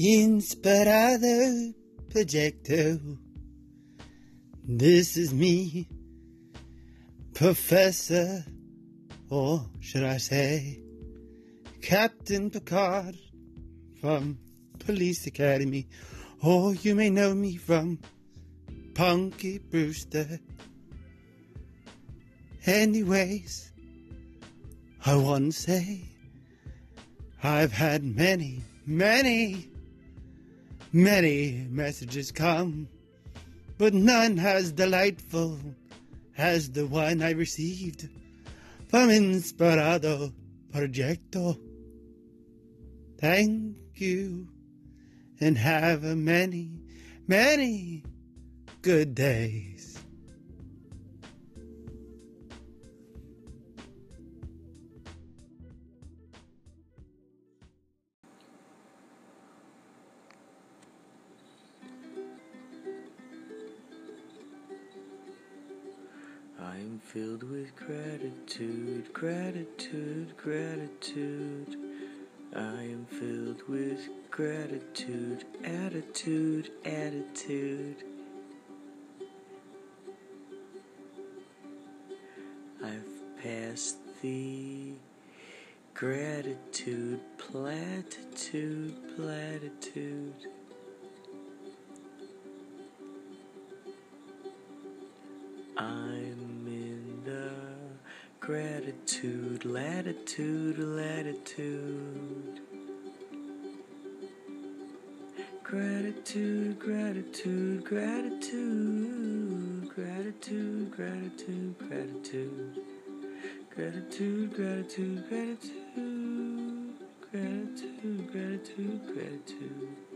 Inspirado Projecto. This is me, Professor, or should I say, Captain Picard from Police Academy, or you may know me from Punky Brewster. Anyways, I want to say I've had many, many, many messages come, but none as delightful as the one I received from Inspirado Projecto. Thank you, and have a many, many good days. Filled with gratitude, gratitude, gratitude. I am filled with gratitude, attitude, attitude. I've passed the gratitude, platitude, platitude. I'm gratitude, latitude, latitude. Gratitude, gratitude, gratitude, gratitude, gratitude, gratitude. Gratitude, gratitude, gratitude, gratitude, gratitude, gratitude.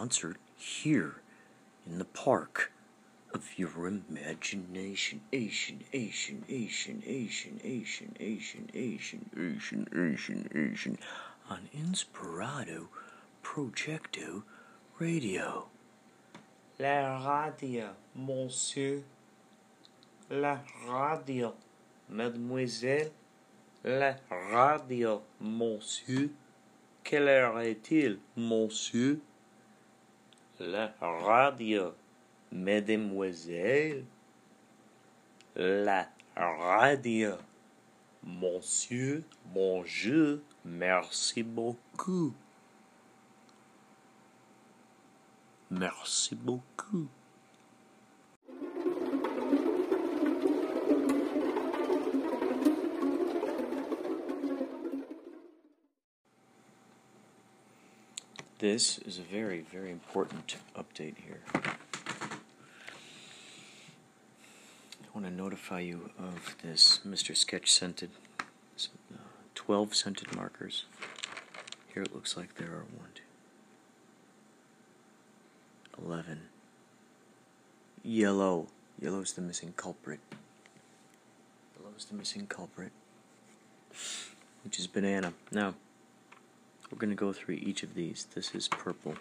Concert here in the park of your imagination. Asian, Asian, Asian, Asian, Asian, Asian, Asian, Asian, Asian, Asian, on Inspirado Projecto Radio. La radio, monsieur. La radio, mademoiselle. La radio, monsieur. Quelle heure est-il, monsieur? La radio, mesdemoiselles. La radio, monsieur. Bonjour, merci beaucoup. Merci beaucoup. This is a very, very important update here. I want to notify you of this Mr. Sketch scented, uh, 12 scented markers. Here it looks like there are one, two, 11. Yellow. Yellow's the missing culprit. Yellow's the missing culprit, which is banana. Now, we're going to go through each of these. This is purple.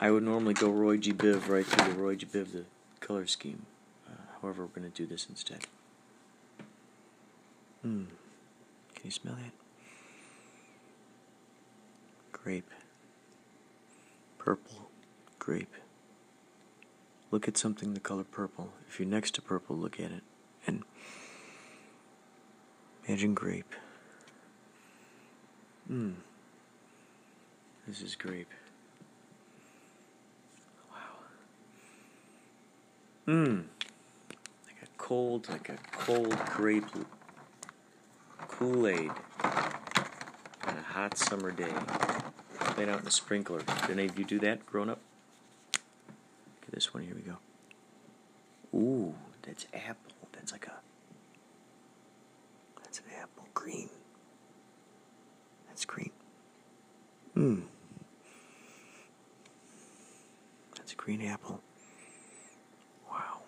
I would normally go Roy G. Biv right through the Roy G. Biv, the color scheme. Uh, however, we're going to do this instead. Hmm. Can you smell that? Grape. Purple. Grape. Look at something the color purple. If you're next to purple, look at it. And imagine grape. Mmm. This is grape. Wow. Mmm. Like a cold, like a cold grape Kool Aid on a hot summer day. Playing out in a sprinkler. Did any of you do that growing up? Look at this one. Here we go. Ooh, that's apple. That's like a. That's an apple green. Green. Hmm. That's a green apple. Wow.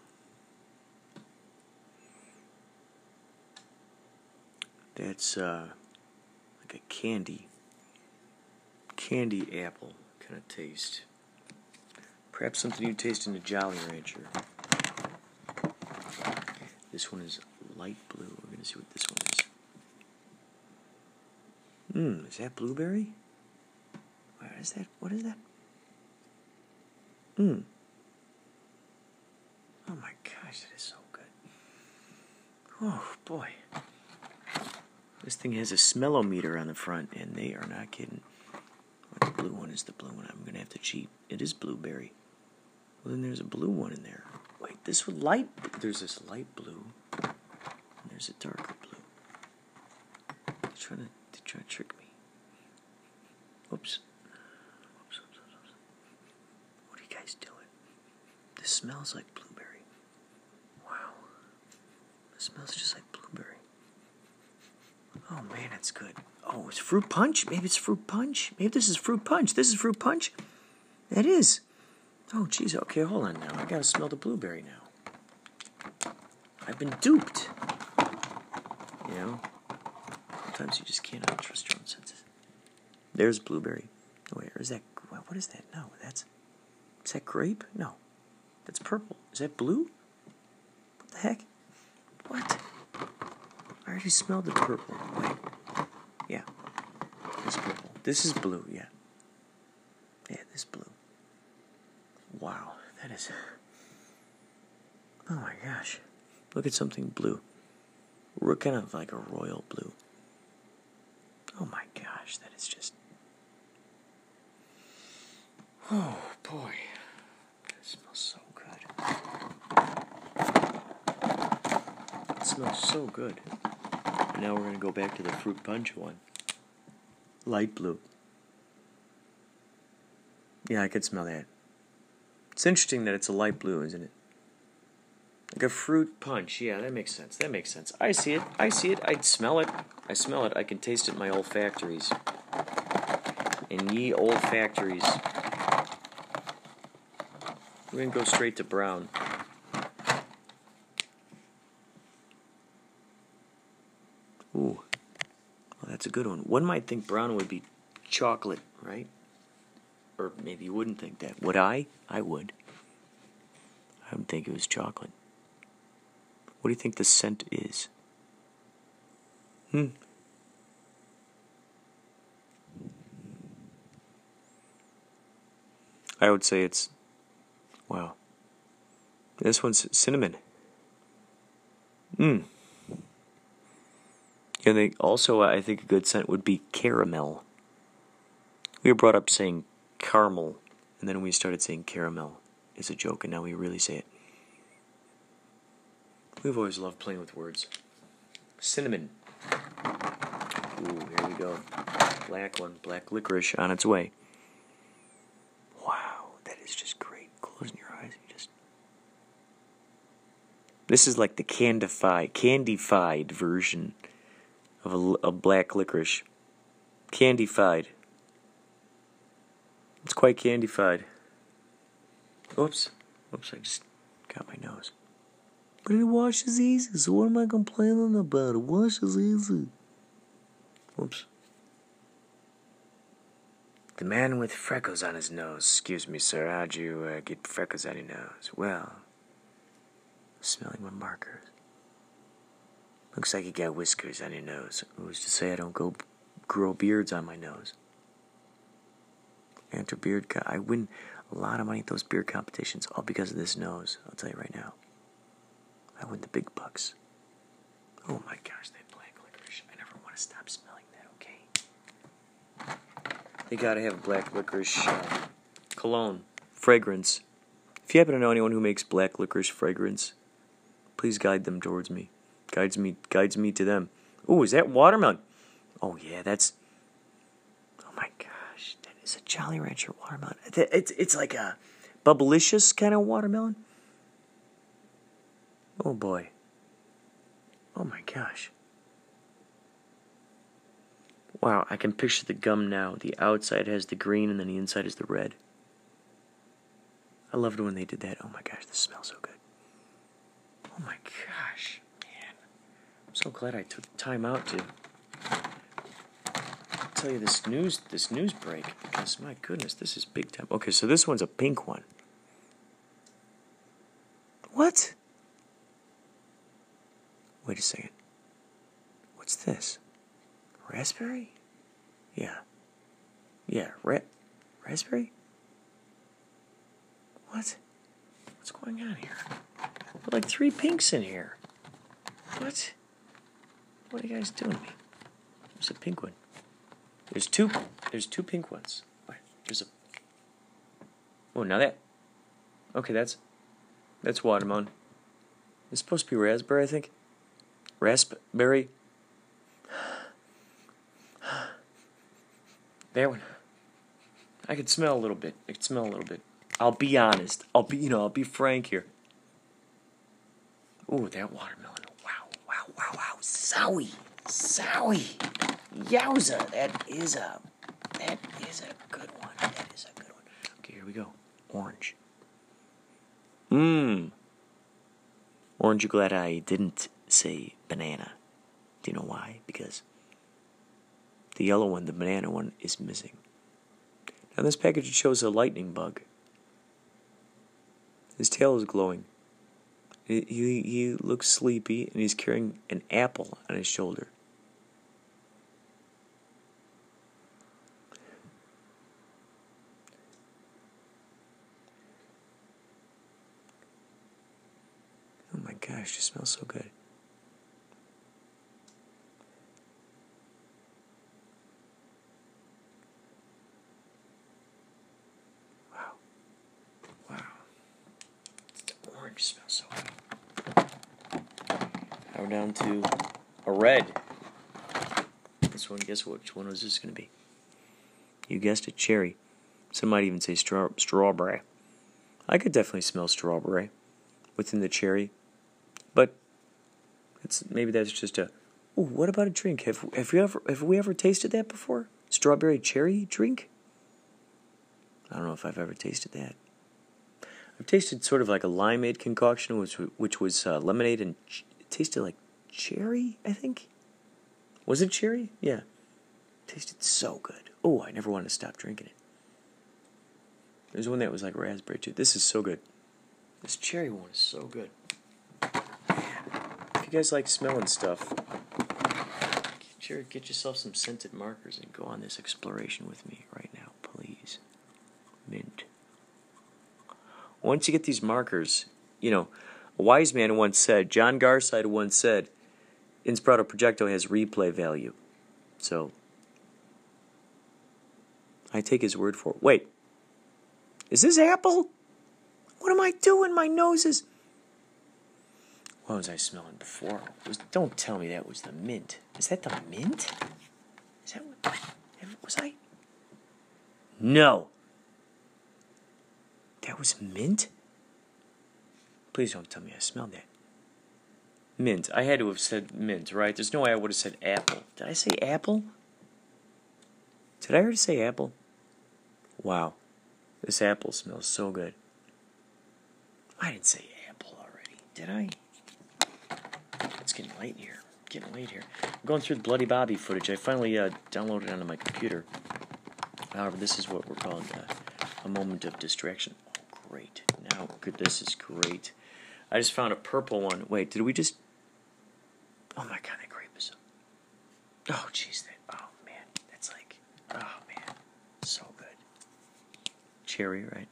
That's uh, like a candy, candy apple kind of taste. Perhaps something you taste in a Jolly Rancher. This one is light blue. We're going to see what this one. Mmm, is that blueberry? Where is that? What is that? Mmm. Oh my gosh, that is so good. Oh boy. This thing has a smellometer on the front, and they are not kidding. The blue one is the blue one. I'm gonna have to cheat. It is blueberry. Well, then there's a blue one in there. Wait, this light. There's this light blue. And there's a darker blue. They're trying to, they're trying to trick me. Oops. Oops, oops, oops, oops. What are you guys doing? This smells like blueberry. Wow. This smells just like blueberry. Oh man, it's good. Oh, it's fruit punch? Maybe it's fruit punch? Maybe this is fruit punch. This is fruit punch? That is. Oh, geez. Okay, hold on now. I gotta smell the blueberry now. I've been duped. You know? Sometimes you just can't trust your own senses. There's blueberry. Wait, is that. What is that? No, that's. Is that grape? No. That's purple. Is that blue? What the heck? What? I already smelled the purple. Wait. Yeah. This purple. This is blue, yeah. Yeah, this blue. Wow, that is. Oh my gosh. Look at something blue. We're kind of like a royal blue. Oh my gosh, that is just. Oh boy, it smells so good. It smells so good. Now we're going to go back to the fruit punch one. Light blue. Yeah, I could smell that. It's interesting that it's a light blue, isn't it? Like a fruit punch. Yeah, that makes sense. That makes sense. I see it. I see it. I smell it. I smell it. I can taste it in my olfactories. In ye olfactories. We're going to go straight to brown. Ooh. Well, that's a good one. One might think brown would be chocolate, right? Or maybe you wouldn't think that. Would I? I would. I would think it was chocolate. What do you think the scent is? Hmm. I would say it's. Wow. This one's cinnamon. Mmm. And they also, uh, I think, a good scent would be caramel. We were brought up saying caramel, and then we started saying caramel is a joke, and now we really say it. We've always loved playing with words. Cinnamon. Ooh, here we go. Black one, black licorice on its way. Wow, that is just great. Closing your eyes and just. This is like the candified, candified version of a, a black licorice. Candified. It's quite candified. Oops. Oops, I just got my nose. But it washes easy, so what am I complaining about? It washes easy. Oops. The man with freckles on his nose. Excuse me, sir. How'd you uh, get freckles on your nose? Well, smelling my markers. Looks like you got whiskers on your nose. Who's to say I don't go grow beards on my nose? Enter beard. Co- I win a lot of money at those beard competitions, all because of this nose. I'll tell you right now. I win the big bucks. Oh my gosh, that black licorice. I never want to stop smelling that, okay? They gotta have black licorice uh, cologne, fragrance. If you happen to know anyone who makes black licorice fragrance, please guide them towards me. Guides me guides me to them. Oh, is that watermelon? Oh yeah, that's Oh my gosh, that is a Jolly Rancher watermelon. It's it's like a bubblicious kind of watermelon. Oh boy. Oh my gosh. Wow, I can picture the gum now. The outside has the green and then the inside is the red. I loved when they did that. Oh my gosh, this smells so good. Oh my gosh, man. I'm so glad I took time out to tell you this news this news break because my goodness, this is big time. Okay, so this one's a pink one. What? Wait a second. What's this? Raspberry? Yeah. Yeah, ra- raspberry? What? What's going on here? Like three pinks in here. What? What are you guys doing to me? There's a pink one. There's two. There's two pink ones. There's a. Oh, now that. Okay, that's. That's watermelon. It's supposed to be raspberry, I think. Raspberry. That one. I could smell a little bit. I could smell a little bit. I'll be honest. I'll be, you know, I'll be frank here. Ooh, that watermelon. Wow, wow, wow, wow. Zowie. Zowie. Yowza. That is a, that is a good one. That is a good one. Okay, here we go. Orange. Mmm. Orange, you glad I didn't say banana. Do you know why? Because the yellow one, the banana one, is missing. Now, this package shows a lightning bug. His tail is glowing. He, he, looks sleepy and he's carrying an apple on his shoulder. Oh my gosh, it smells so good. Wow. Wow. The orange smells so good. I we're down to a red. This one, guess which one was this going to be? You guessed it, cherry. Some might even say straw- strawberry. I could definitely smell strawberry within the cherry, but it's maybe that's just a. Ooh, what about a drink? Have have we ever have we ever tasted that before? Strawberry cherry drink? I don't know if I've ever tasted that. I've tasted sort of like a limeade concoction, which which was uh, lemonade and ch- it tasted like cherry. I think. Was it cherry? Yeah. It tasted so good. Oh, I never wanted to stop drinking it. There's one that was like raspberry too. This is so good. This cherry one is so good. If you guys like smelling stuff, get, your, get yourself some scented markers and go on this exploration with me right now, please. Mint. Once you get these markers, you know, a wise man once said, John Garside once said, Inspirato Projecto has replay value. So, I take his word for it. Wait, is this apple? What am I doing? My nose is. What was I smelling before? Was, don't tell me that was the mint. Is that the mint? Is that what. Was I? No. That was mint? Please don't tell me I smelled that. Mint. I had to have said mint, right? There's no way I would have said apple. Did I say apple? Did I already say apple? Wow. This apple smells so good. I didn't say apple already, did I? It's getting late here. Getting late here. I'm going through the Bloody Bobby footage. I finally uh, downloaded it onto my computer. However, this is what we're calling uh, a moment of distraction. Great. Now, good. This is great. I just found a purple one. Wait, did we just? Oh my god, that grape is. Oh jeez, that. Oh man, that's like. Oh man, so good. Cherry, right?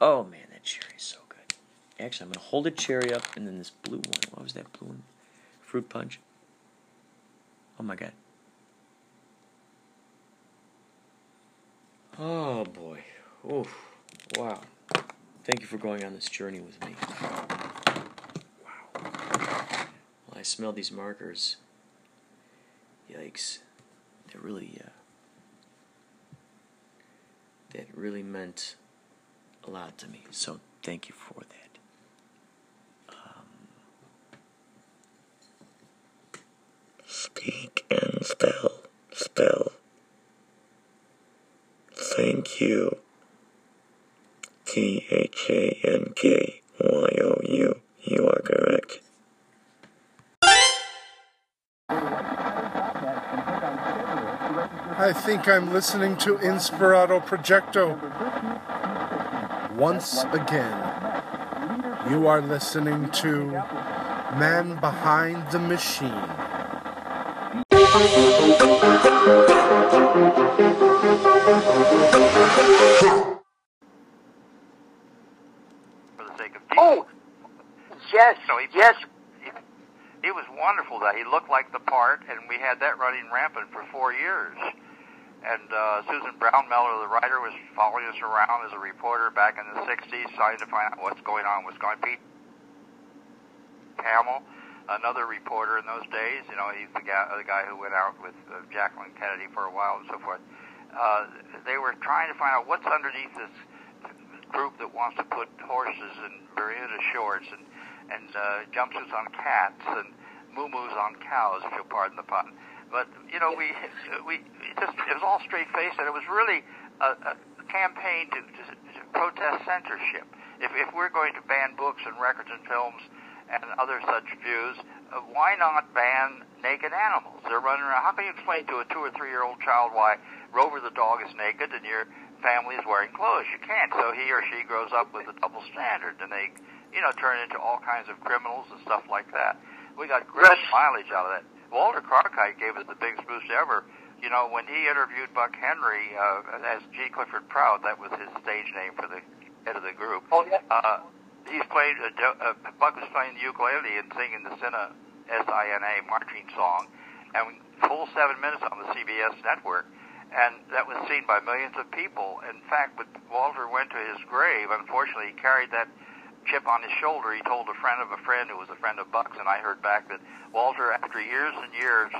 Oh man, that cherry is so good. Actually, I'm gonna hold a cherry up, and then this blue one. What was that blue one? Fruit punch. Oh my god. Oh boy. Oof. Wow. Thank you for going on this journey with me. Wow. Well, I smell these markers. Yikes. That really, uh, that really meant a lot to me. So thank you for that. Um, Speak and spell. Spell. Thank you. T H A N K Y O U. You are correct. I think I'm listening to Inspirato Projecto. Once again, you are listening to Man Behind the Machine. for the sake of Oh, yes, So he, yes. He, he was wonderful. That he looked like the part, and we had that running rampant for four years. And uh, Susan Brownmiller, the writer, was following us around as a reporter back in the '60s, trying to find out what's going on. What's going Pete Hamill, another reporter in those days. You know, he's the guy, the guy who went out with uh, Jacqueline Kennedy for a while and so forth. Uh, they were trying to find out what's underneath this group that wants to put horses in Bermuda shorts and and uh, jumpsuits on cats and moo-moos on cows, if you'll pardon the pun. But you know, we we it just it was all straight faced, and it was really a, a campaign to, to, to protest censorship. If if we're going to ban books and records and films and other such views, uh, why not ban naked animals? They're running around. How can you explain to a two or three year old child why Rover the dog is naked and your family is wearing clothes? You can't. So he or she grows up with a double standard, and they, you know, turn into all kinds of criminals and stuff like that. We got great mileage out of that. Walter Cronkite gave us the biggest boost ever. You know, when he interviewed Buck Henry uh, as G. Clifford Prout, that was his stage name for the head of the group. Oh, yeah. Uh, he's played. Uh, uh, Buck was playing the ukulele and singing the Sina S-I-N-A marching song, and full seven minutes on the CBS network, and that was seen by millions of people. In fact, when Walter went to his grave, unfortunately, he carried that chip on his shoulder, he told a friend of a friend who was a friend of Buck's, and I heard back that Walter, after years and years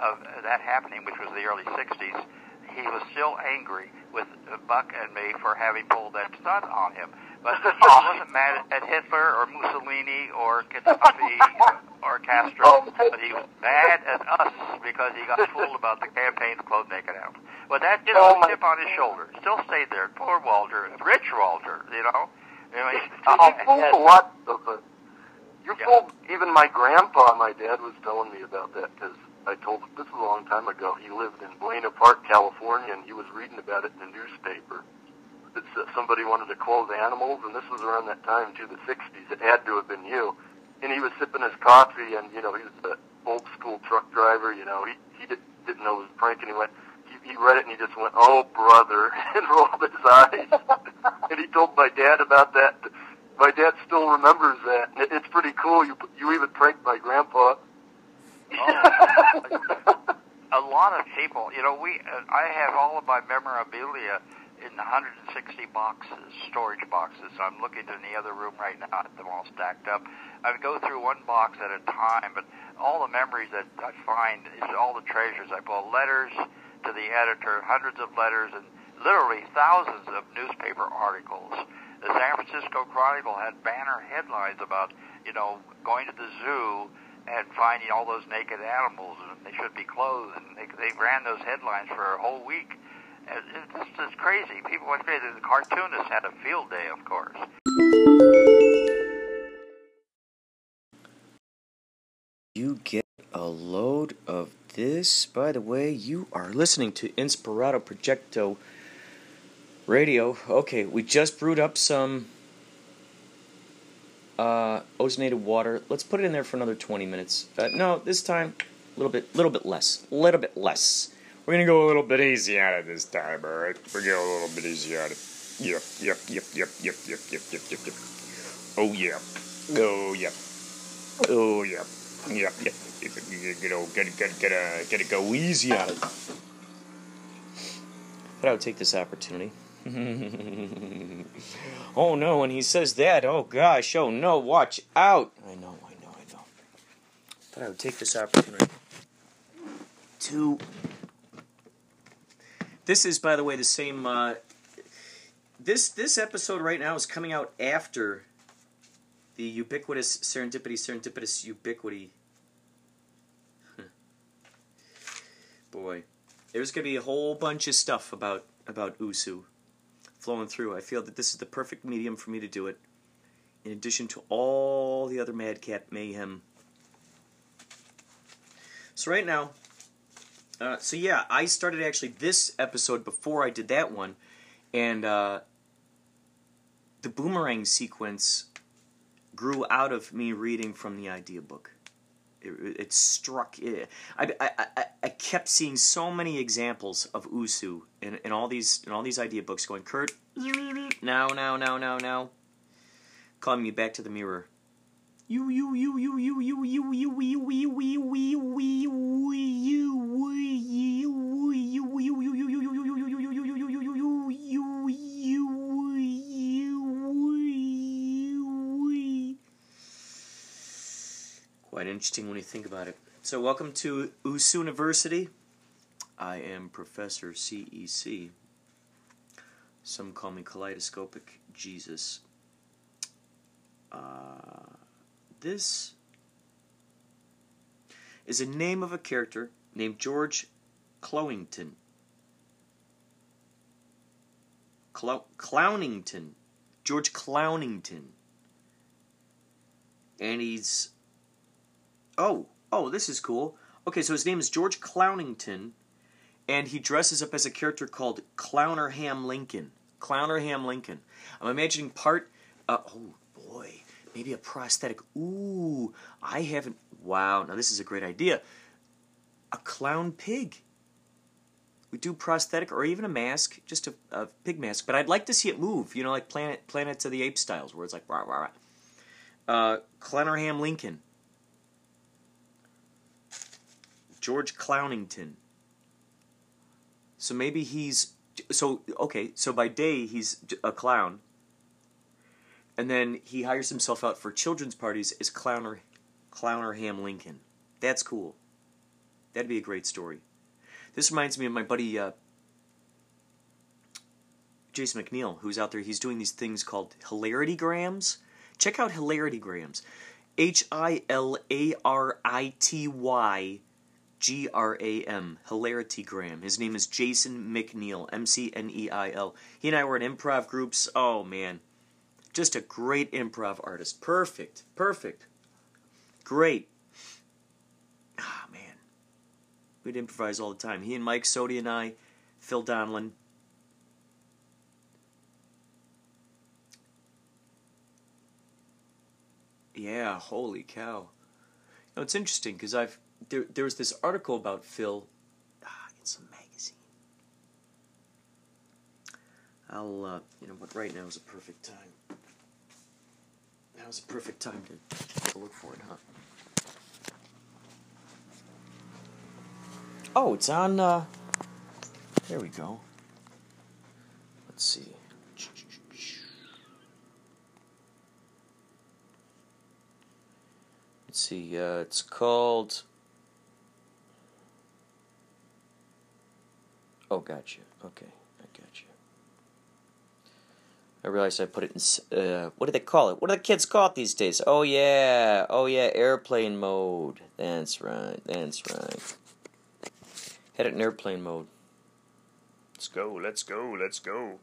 of that happening, which was the early 60s, he was still angry with Buck and me for having pulled that stunt on him. But he wasn't mad at Hitler or Mussolini or Gaddafi or Castro, but he was mad at us because he got fooled about the campaign to close naked out. But that just Oh, chip on his shoulder. Still stayed there. Poor Walter, rich Walter, you know. You know, he's- Oh, a lot of the. You Yeah. fooled even my grandpa. My dad was telling me about that because I told this was a long time ago. He lived in Buena Park, California, and he was reading about it in the newspaper. That uh, somebody wanted to close animals, and this was around that time too, the '60s. It had to have been you. And he was sipping his coffee, and you know he was an old school truck driver. You know he he did, didn't know it was a prank, and he went. He, he read it and he just went, "Oh, brother," and rolled his eyes. and he told my dad about that. My dad still remembers that. It, it's pretty cool. You you even pranked my grandpa. a lot of people, you know, we uh, I have all of my memorabilia in 160 boxes, storage boxes. I'm looking in the other room right now at them all stacked up. I would go through one box at a time, but all the memories that I find is all the treasures. I pull letters to the editor, hundreds of letters, and literally thousands of newspaper articles. The San Francisco Chronicle had banner headlines about, you know, going to the zoo and finding all those naked animals and they should be clothed and they, they ran those headlines for a whole week. It, it's just it's crazy. People went crazy. The cartoonists had a field day, of course. You get a load of this. By the way, you are listening to Inspirato Projecto Radio. Okay, we just brewed up some uh, ozonated water. Let's put it in there for another 20 minutes. Uh, no, this time a little bit, little bit less, a little bit less. We're gonna go a little bit easy on it this time, alright? We're going a little bit easy on it. Yep, yep, yep, yep, yep, yep, yep, yep, yep, yep. Oh yeah. Oh yeah. Oh yeah. Yep, yep. You know, gotta, gotta, gotta, gotta go easy on it. But I would take this opportunity. oh no, when he says that, oh gosh, oh no, watch out! I know, I know, I know. But I would take this opportunity to. This is, by the way, the same. Uh, this this episode right now is coming out after the ubiquitous serendipity, serendipitous ubiquity. Boy, there's gonna be a whole bunch of stuff about about Usu flowing through. I feel that this is the perfect medium for me to do it. In addition to all the other Madcap mayhem. So right now, uh, so yeah, I started actually this episode before I did that one, and uh, the boomerang sequence grew out of me reading from the idea book. It, it struck. It, I, I, I, kept seeing so many examples of Usu in, in all these in all these idea books. Going, Kurt, now, now, now, now, now, calling me back to the mirror. You, you, you, you, you, you, you, you, you, you, you, you, you, you, Quite interesting when you think about it. So, welcome to USU University. I am Professor CEC. Some call me Kaleidoscopic Jesus. Uh, this is a name of a character named George Clowington. Clow- Clownington. George Clownington. And he's. Oh, oh, this is cool. Okay, so his name is George Clownington, and he dresses up as a character called Clownerham Lincoln. Clownerham Lincoln. I'm imagining part. Uh, oh boy, maybe a prosthetic. Ooh, I haven't. Wow, now this is a great idea. A clown pig. We do prosthetic or even a mask, just a, a pig mask. But I'd like to see it move. You know, like Planet Planet of the Apes styles, where it's like rah rah rah. Uh, Clownerham Lincoln. George Clownington. So maybe he's so okay. So by day he's a clown. and then he hires himself out for children's parties as Clowner, Clowner Ham Lincoln. That's cool. That'd be a great story. This reminds me of my buddy uh, Jason McNeil, who's out there. He's doing these things called hilarity grams. Check out hilarity grams. H I L A R I T Y G R A M. Hilarity Graham. His name is Jason McNeil. M C N E I L. He and I were in improv groups. Oh man, just a great improv artist. Perfect. Perfect. Great. Ah man. We'd improvise all the time. He and Mike Sodi and I, Phil Donlin. Yeah, holy cow. You know, it's interesting because I've there there was this article about Phil ah, in some magazine. I'll uh, you know what right now is a perfect time. Now is a perfect time to, to look for it, huh? Oh, it's on uh there we go. Let's see. Let's see, uh, it's called. Oh, gotcha. Okay, I gotcha. I realized I put it in. Uh, what do they call it? What do the kids call it these days? Oh, yeah. Oh, yeah, airplane mode. That's right. That's right. Had it in airplane mode. Let's go, let's go, let's go.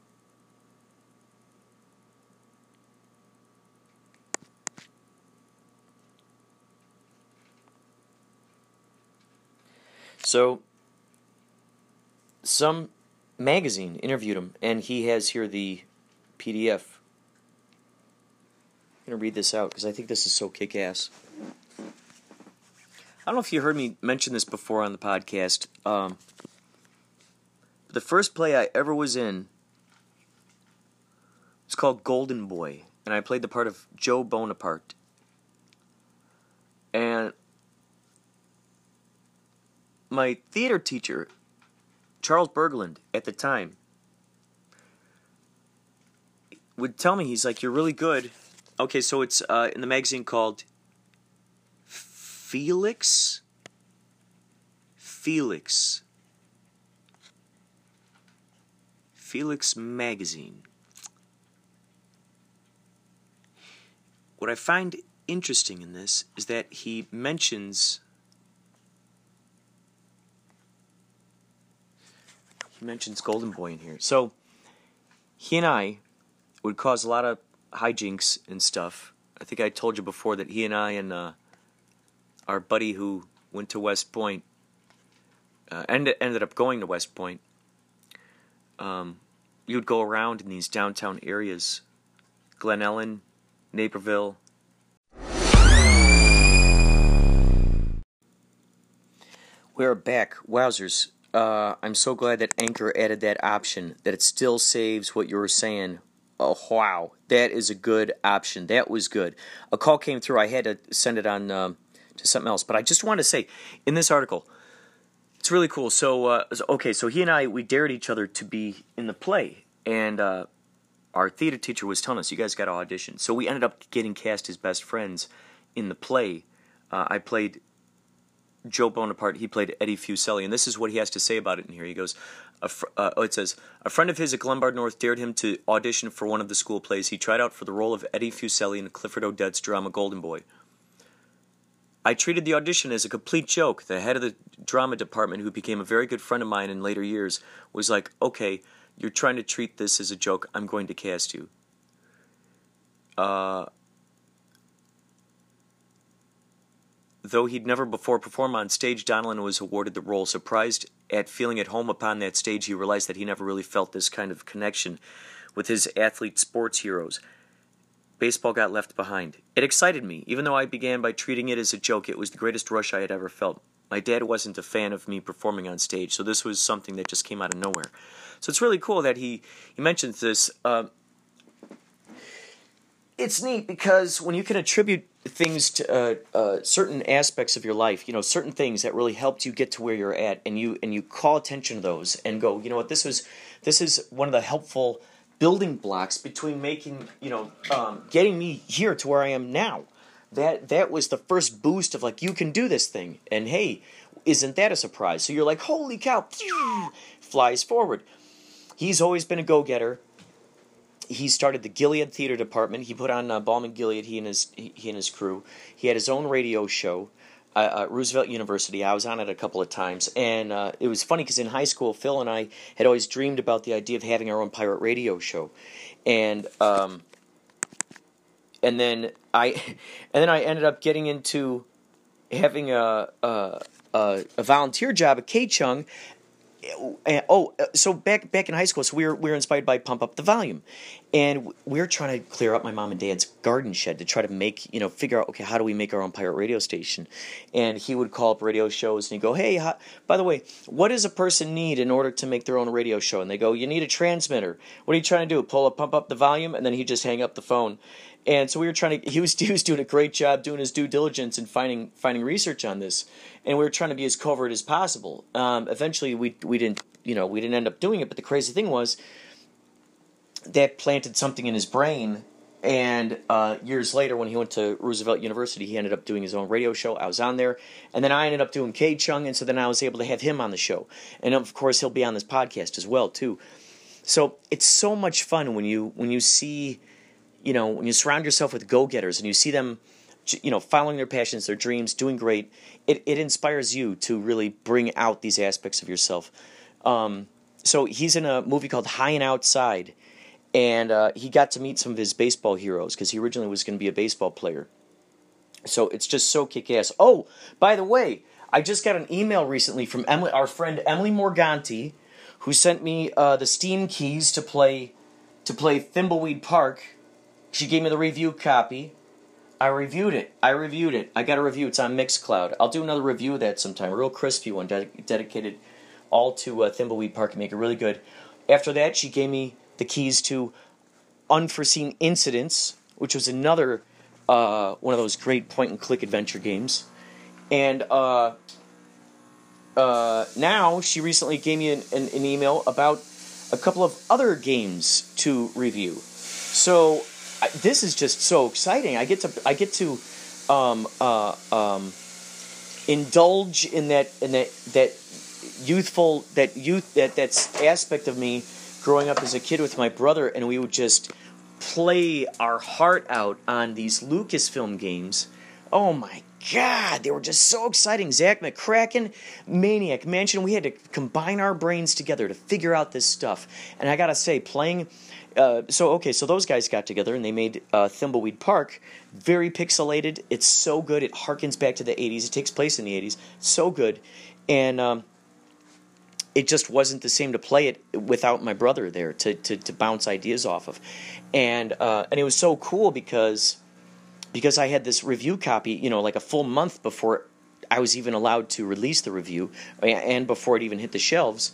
So, some magazine interviewed him, and he has here the PDF. I'm going to read this out because I think this is so kick ass. I don't know if you heard me mention this before on the podcast. Um, the first play I ever was in was called Golden Boy, and I played the part of Joe Bonaparte. And my theater teacher, Charles Berglund, at the time, would tell me, he's like, You're really good. Okay, so it's uh, in the magazine called Felix. Felix. Felix Magazine. What I find interesting in this is that he mentions mentions Golden Boy in here. So he and I would cause a lot of hijinks and stuff. I think I told you before that he and I and uh, our buddy who went to West Point uh, ended ended up going to West Point. Um, we would go around in these downtown areas, Glen Ellyn, Naperville. We're back. Wowzers. Uh, I'm so glad that Anchor added that option, that it still saves what you were saying. Oh, wow. That is a good option. That was good. A call came through. I had to send it on um, to something else. But I just wanted to say, in this article, it's really cool. So, uh, okay, so he and I, we dared each other to be in the play. And uh, our theater teacher was telling us, you guys got to audition. So we ended up getting cast as best friends in the play. Uh, I played Joe Bonaparte, he played Eddie Fuseli, and this is what he has to say about it in here. He goes, fr- uh, oh, it says, a friend of his at Glenbard North dared him to audition for one of the school plays. He tried out for the role of Eddie Fuseli in Clifford Odets' drama Golden Boy. I treated the audition as a complete joke. The head of the drama department, who became a very good friend of mine in later years, was like, okay, you're trying to treat this as a joke. I'm going to cast you. Uh, Though he'd never before performed on stage, Donellan was awarded the role. Surprised at feeling at home upon that stage, he realized that he never really felt this kind of connection with his athlete sports heroes. Baseball got left behind. It excited me. Even though I began by treating it as a joke, it was the greatest rush I had ever felt. My dad wasn't a fan of me performing on stage, so this was something that just came out of nowhere. So it's really cool that he, he mentions this. Uh, it's neat because when you can attribute things to uh, uh, certain aspects of your life, you know, certain things that really helped you get to where you're at, and you and you call attention to those and go, you know what, this was this is one of the helpful building blocks between making you know um, getting me here to where I am now. That that was the first boost of like you can do this thing, and hey, isn't that a surprise? So you're like, holy cow, flies forward. He's always been a go getter. He started the Gilead Theater Department. He put on uh, Balm in Gilead. He and his he, and his crew. He had his own radio show uh, uh, Roosevelt University. I was on it a couple of times, and uh, it was funny because in high school, Phil and I had always dreamed about the idea of having our own pirate radio show, and um, and then I and then I ended up getting into having a, a, a volunteer job at K Chung Eh, oh, eh, so back back in high school, so we were we were inspired by Pump Up the Volume, and we were trying to clear up my mom and dad's garden shed to try to make you know figure out okay how do we make our own pirate radio station, and he would call up radio shows and he'd go hey how, by the way what does a person need in order to make their own radio show? And they go you need a transmitter. What are you trying to do pull up pump up the volume? And then he'd just hang up the phone and so we were trying to he was he was doing a great job doing his due diligence and finding finding research on this. And we were trying to be as covert as possible. Um, eventually we we didn't you know we didn't end up doing it. But the crazy thing was that planted something in his brain. And uh, years later when he went to roosevelt university he ended up doing his own radio show. I was on there. And then i ended up doing k chung. And so then i was able to have him on the show. And of course he'll be on this podcast as well too. So it's so much fun when you when you see you know, when you surround yourself with go-getters and you see them, you know, following their passions, their dreams, doing great, it, it inspires you to really bring out these aspects of yourself. Um, so he's in a movie called High and Outside, and uh, he got to meet some of his baseball heroes because he originally was going to be a baseball player. So it's just so kick-ass. Oh, by the way, I just got an email recently from Emily, our friend Emily Morganti, who sent me uh, the Steam keys to play to play Thimbleweed Park she gave me the review copy. I reviewed it. I reviewed it. I got a review. It's on Mixcloud. I'll do another review of that sometime. A real crispy one, dedicated all to uh, Thimbleweed Park and make it really good. After that, she gave me the keys to Unforeseen Incidents, which was another uh, one of those great point and click adventure games. And uh, uh, now she recently gave me an, an, an email about a couple of other games to review. So I, this is just so exciting. I get to I get to um, uh, um, indulge in that in that that youthful that youth that that's aspect of me growing up as a kid with my brother, and we would just play our heart out on these Lucasfilm games. Oh my God, they were just so exciting. Zak McKracken, Maniac Mansion. We had to combine our brains together to figure out this stuff. And I gotta say, playing uh, so okay, so those guys got together and they made uh, Thimbleweed Park. Very pixelated. It's so good. It harkens back to the '80s. It takes place in the '80s. So good, and um, it just wasn't the same to play it without my brother there to to, to bounce ideas off of, and uh, and it was so cool because because I had this review copy, you know, like a full month before I was even allowed to release the review, and before it even hit the shelves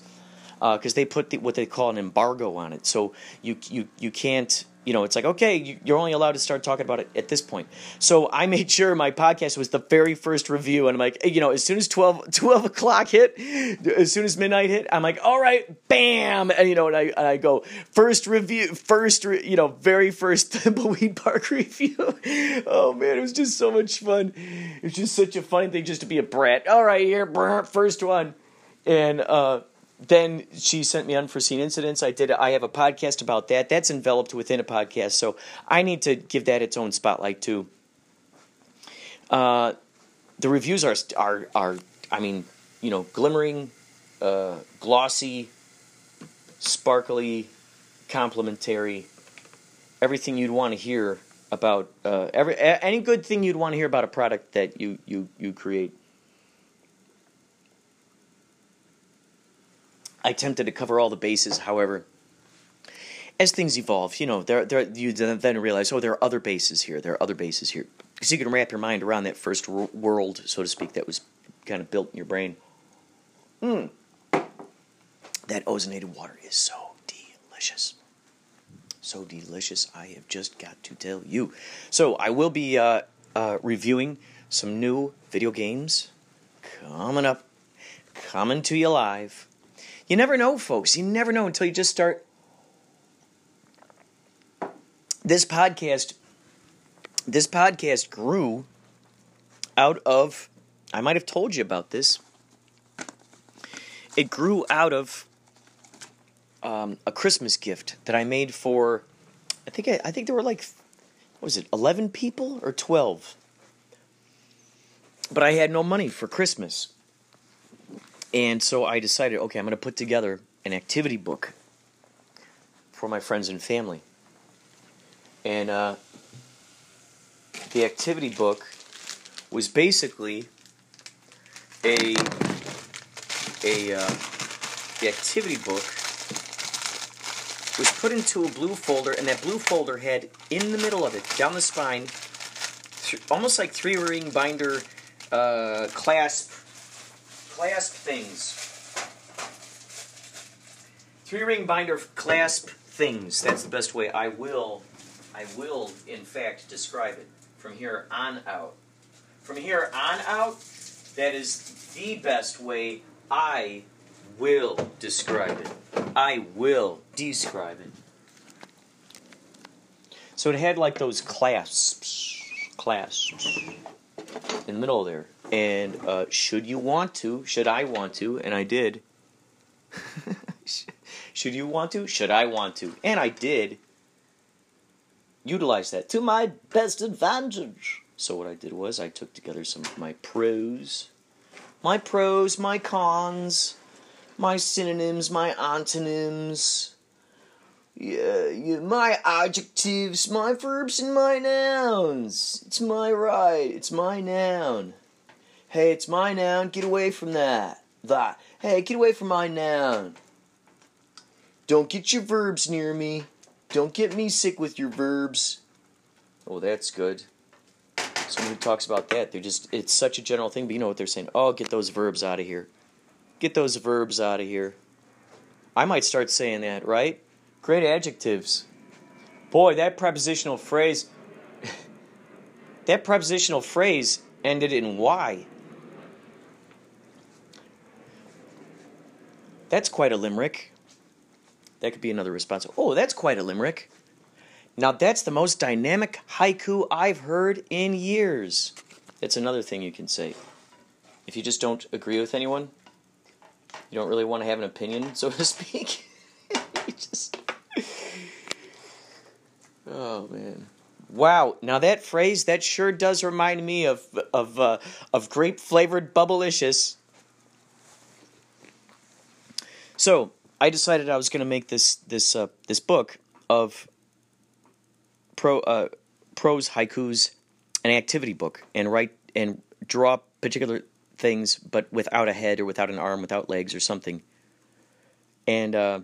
because uh, they put the, what they call an embargo on it. So you you you can't you know, it's like, okay, you're only allowed to start talking about it at this point. So I made sure my podcast was the very first review. And I'm like, you know, as soon as 12, 12 o'clock hit, as soon as midnight hit, I'm like, all right, bam. And, you know, and I, and I go, first review, first, re, you know, very first Thimbleweed Park review. oh, man, it was just so much fun. It was just such a funny thing just to be a brat. All right, here, first one. And, uh, then she sent me unforeseen incidents. I did. I have a podcast about that. That's enveloped within a podcast, so I need to give that its own spotlight too. Uh, the reviews are are are. I mean, you know, glimmering, uh, glossy, sparkly, complimentary. Everything you'd want to hear about uh, every any good thing you'd want to hear about a product that you you you create. I attempted to cover all the bases, however, as things evolve, you know, there, there, you then realize, oh, there are other bases here. There are other bases here, because you can wrap your mind around that first world, so to speak, that was kind of built in your brain. Hmm. That ozonated water is so delicious. So delicious, I have just got to tell you. So I will be uh, uh, reviewing some new video games coming up, coming to you live you never know, folks. You never know until you just start this podcast this podcast grew out of I might have told you about this. It grew out of um, a Christmas gift that I made for I think I, I think there were like what was it, eleven people or twelve? But I had no money for Christmas. And so I decided, okay, I'm gonna put together an activity book for my friends and family. And uh, the activity book was basically a a uh, the activity book was put into a blue folder, and that blue folder had in the middle of it, down the spine, almost like three ring binder uh, clasp clasp things. Three ring binder clasp things. That's the best way. I will, I will, in fact, describe it from here on out. From here on out, that is the best way I will describe it. I will describe it. So it had like those clasps, clasps in the middle there. And uh, should you want to, should I want to, and I did. should you want to? Should I want to? And I did utilize that to my best advantage. So what I did was I took together some of my pros, my pros, my cons, my synonyms, my antonyms, yeah, yeah, my adjectives, my verbs, and my nouns. It's my right. It's my noun. Hey, it's my noun. Get away from that. That. Hey, get away from my noun. Don't get your verbs near me. Don't get me sick with your verbs. Oh, that's good. Someone who talks about that, they're just, it's such a general thing, but you know what they're saying? Oh, get those verbs out of here. Get those verbs out of here. I might start saying that, right? Great adjectives. Boy, that prepositional phrase, that prepositional phrase ended in Y. That's quite a limerick. That could be another response. Oh, that's quite a limerick. Now, that's the most dynamic haiku I've heard in years. That's another thing you can say. If you just don't agree with anyone, you don't really want to have an opinion, so to speak. just. Oh, man. Wow. Now, that phrase, that sure does remind me of, of, uh, of grape flavored bubblicious. So, I decided I was going to make this this uh, this book of pro uh, prose haikus, an activity book, and write and draw particular things, but without a head or without an arm, without legs or something, and uh,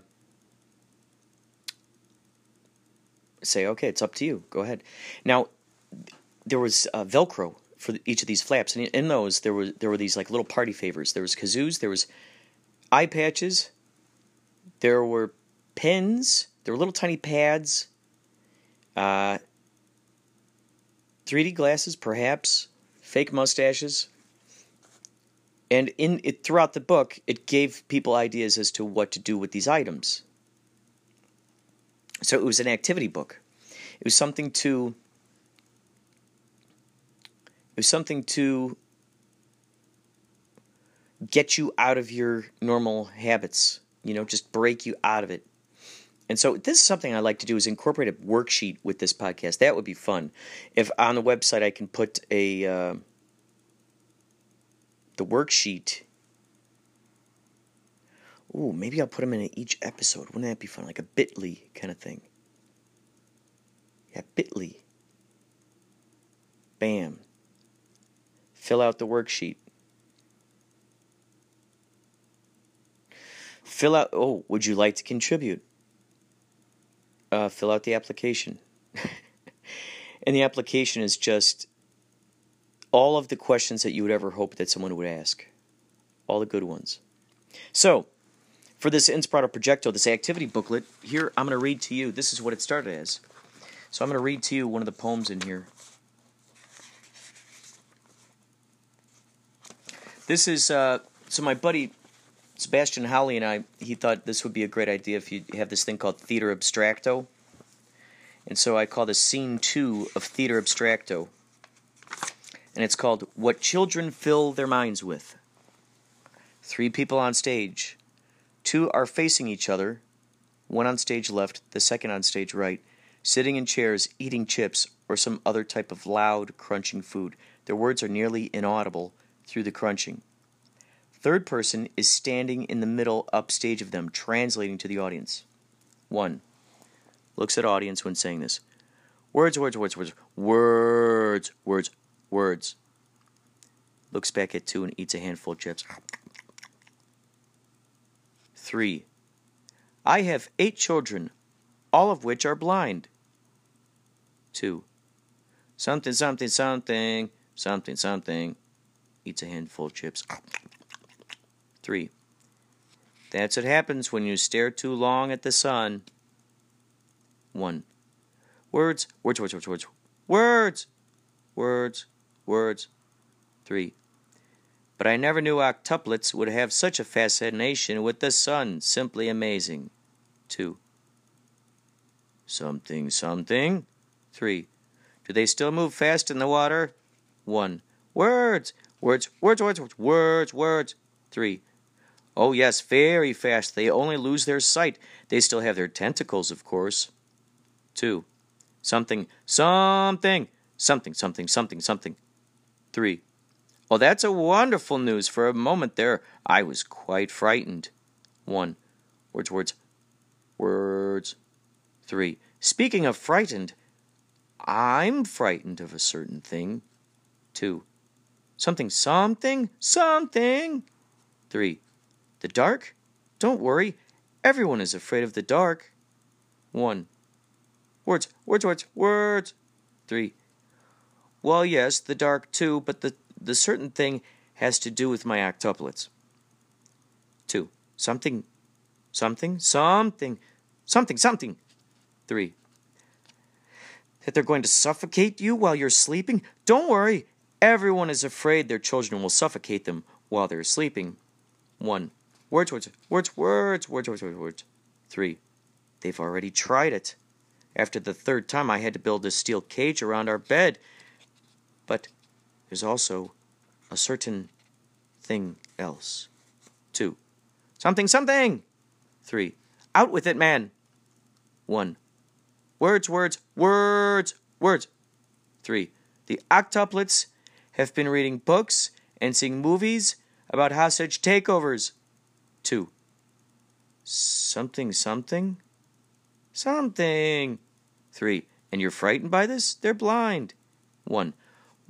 say, okay, it's up to you. Go ahead. Now, there was uh, Velcro for each of these flaps, and in those there were there were these like little party favors. There was kazoos, there was eye patches, there were pins, there were little tiny pads, uh, 3D glasses, perhaps, fake mustaches. And in it throughout the book, it gave people ideas as to what to do with these items. So it was an activity book. It was something to it was something to get you out of your normal habits, you know, just break you out of it. And so this is something I like to do is incorporate a worksheet with this podcast. That would be fun. If on the website I can put a uh, the worksheet. Ooh, maybe I'll put them in each episode. Wouldn't that be fun? Like a Bitly kind of thing. Yeah, Bitly. Bam. Fill out the worksheet. Fill out. Oh, would you like to contribute? Uh, fill out the application. and the application is just all of the questions that you would ever hope that someone would ask. All the good ones. So, for this Inspirato Projecto, this activity booklet, here I'm going to read to you. This is what it started as. So I'm going to read to you one of the poems in here. This is, uh, so my buddy Sebastian Howley and I, he thought this would be a great idea if you have this thing called Theater Abstracto. And so I call this scene two of Theater Abstracto. And it's called What Children Fill Their Minds With. Three people on stage. Two are facing each other, one on stage left, the second on stage right, sitting in chairs, eating chips or some other type of loud, crunching food. Their words are nearly inaudible through the crunching. Third person is standing in the middle upstage of them, translating to the audience. One looks at audience when saying this. Words, words, words, words, words, words, words. Looks back at two and eats a handful of chips. Three. I have eight children, all of which are blind. Two. Something, something, something, something, something. Eats a handful of chips. Three. That's what happens when you stare too long at the sun. One. Words, words, words, words, words, words, words, words. Three. But I never knew octuplets would have such a fascination with the sun. Simply amazing. Two. Something, something. Three. Do they still move fast in the water? One. Words, words, words, words, words, words, words. Three. Oh, yes, very fast. They only lose their sight. They still have their tentacles, of course. Two. Something, something, something, something, something, something. Three. Oh, that's a wonderful news. For a moment there, I was quite frightened. One. Words, words, words. Three. Speaking of frightened, I'm frightened of a certain thing. Two. Something, something, something. Three. The dark? Don't worry. Everyone is afraid of the dark. One. Words, words, words, words. Three. Well, yes, the dark too, but the, the certain thing has to do with my octuplets. Two. Something, something, something, something, something. Three. That they're going to suffocate you while you're sleeping? Don't worry. Everyone is afraid their children will suffocate them while they're sleeping. One. Words, words, words, words, words, words, words, words. Three. They've already tried it. After the third time, I had to build a steel cage around our bed. But there's also a certain thing else. Two. Something, something! Three. Out with it, man! One. Words, words, words, words. Three. The octuplets have been reading books and seeing movies about hostage takeovers. Two. Something, something? Something. Three. And you're frightened by this? They're blind. One.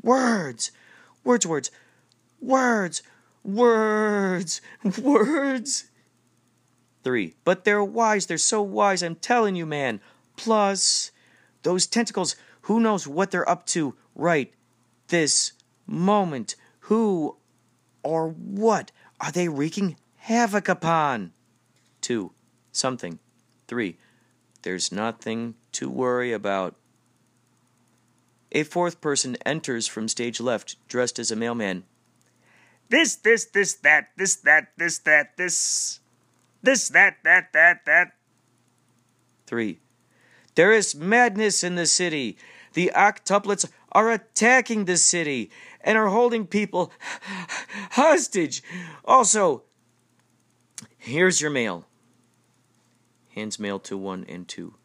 Words. Words, words. Words. Words. Words. Three. But they're wise. They're so wise. I'm telling you, man. Plus, those tentacles, who knows what they're up to right this moment? Who or what are they wreaking havoc upon? Two. Something. Three. There's nothing to worry about. A fourth person enters from stage left, dressed as a mailman. This, this, this, that, this, that, this, that, this, this, that, that, that, that. Three. There is madness in the city. The octuplets are attacking the city and are holding people hostage. Also, here's your mail. Hands mail to one and two.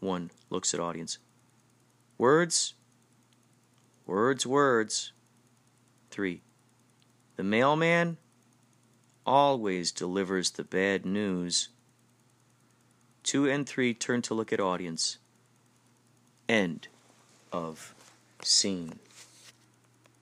One looks at audience. Words? Words, words. Three. The mailman always delivers the bad news. Two and three turn to look at audience. End of scene.